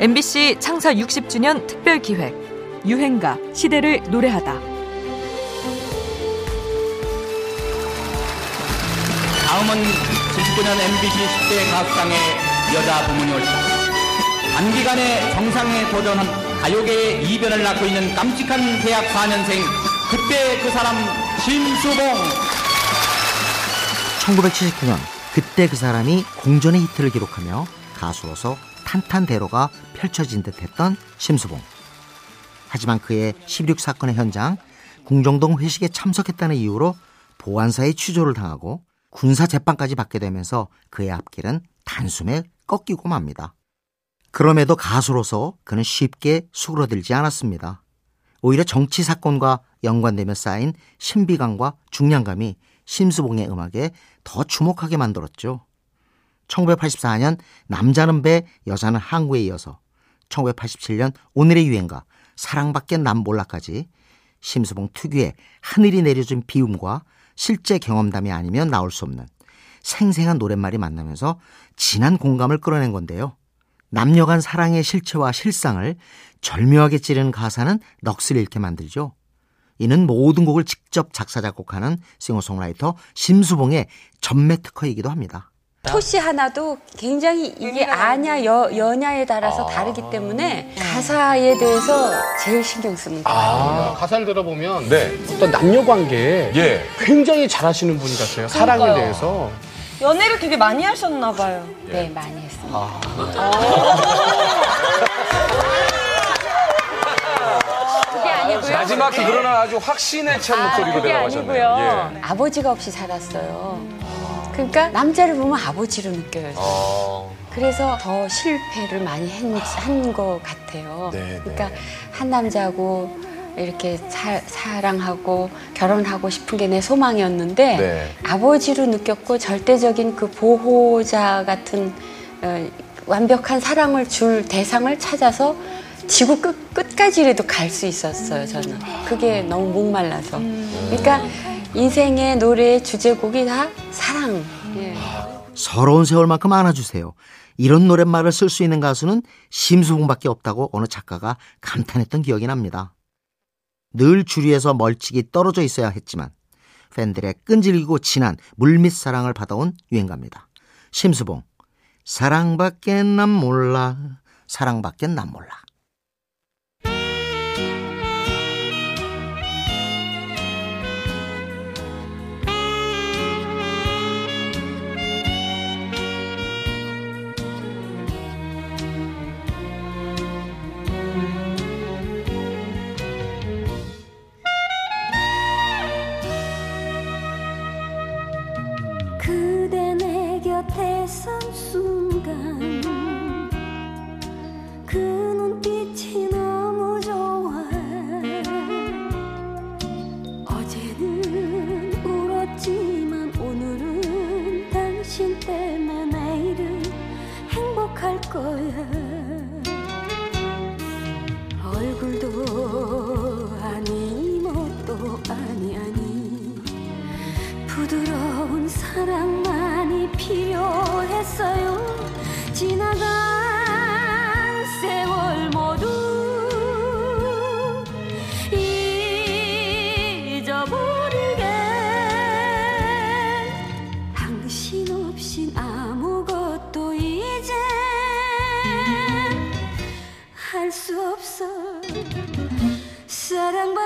MBC 창사 60주년 특별 기획 유행가 시대를 노래하다. 다음은 79년 MBC 10대 가수상의 여자 부문이 올시다. 단기간에 정상에 도전한 가요계의 이변을 낳고 있는 깜찍한 대학 4년생 그때 그 사람 심수봉 1979년 그때 그 사람이 공전의 히트를 기록하며 가수로서 탄탄대로가 펼쳐진 듯 했던 심수봉. 하지만 그의 16 사건의 현장 궁정동 회식에 참석했다는 이유로 보안사의 취조를 당하고 군사 재판까지 받게 되면서 그의 앞길은 단숨에 꺾이고 맙니다. 그럼에도 가수로서 그는 쉽게 수그러들지 않았습니다. 오히려 정치 사건과 연관되며 쌓인 신비감과 중량감이 심수봉의 음악에 더 주목하게 만들었죠. 1984년 남자는 배, 여자는 항구에 이어서 1987년 오늘의 유행가 사랑밖에 남 몰라까지 심수봉 특유의 하늘이 내려준 비움과 실제 경험담이 아니면 나올 수 없는 생생한 노랫말이 만나면서 진한 공감을 끌어낸 건데요. 남녀 간 사랑의 실체와 실상을 절묘하게 찌르는 가사는 넋을 잃게 만들죠. 이는 모든 곡을 직접 작사 작곡하는 싱어송라이터 심수봉의 전매 특허이기도 합니다. 토시 하나도 굉장히 이게 아냐 여, 여냐에 따라서 다르기 때문에 가사에 대해서 제일 신경 쓰는 거예요. 아, 가사를 들어보면 네. 어떤 남녀 관계에 예. 굉장히 잘하시는 분 같아요. 사랑에 그러니까요. 대해서. 연애를 되게 많이 하셨나 봐요. 네, 많이 했습니다. 그게 아니고요. 마지막에 그러나 아주 확신에 찬 목소리로 그게 대답하셨네요. 아니고요. 예. 아버지가 없이 살았어요. 그러니까 남자를 보면 아버지로 느껴요. 어, 그래서 더 실패를 많이 한 것 같아요. 네, 그러니까 네. 한 남자하고 이렇게 사, 사랑하고 결혼하고 싶은 게 내 소망이었는데 네. 아버지로 느꼈고 절대적인 그 보호자 같은 어, 완벽한 사랑을 줄 대상을 찾아서 지구 끝, 끝까지라도 갈 수 있었어요, 저는. 그게 너무 목말라서. 그러니까 인생의 노래의 주제곡이 다 사랑. 예. 서러운 세월만큼 안아주세요. 이런 노랫말을 쓸 수 있는 가수는 심수봉밖에 없다고 어느 작가가 감탄했던 기억이 납니다. 늘 주위에서 멀찍이 떨어져 있어야 했지만 팬들의 끈질기고 진한 물밑 사랑을 받아온 유행가입니다. 심수봉 사랑밖에 난 몰라 사랑밖에 난 몰라 거야. 얼굴도 아니 멋도 아니 아니. 부드러운 사랑만이 필요했어요. 지나간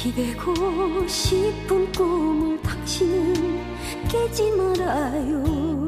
기대고 싶은 꿈을 당신은 깨지 말아요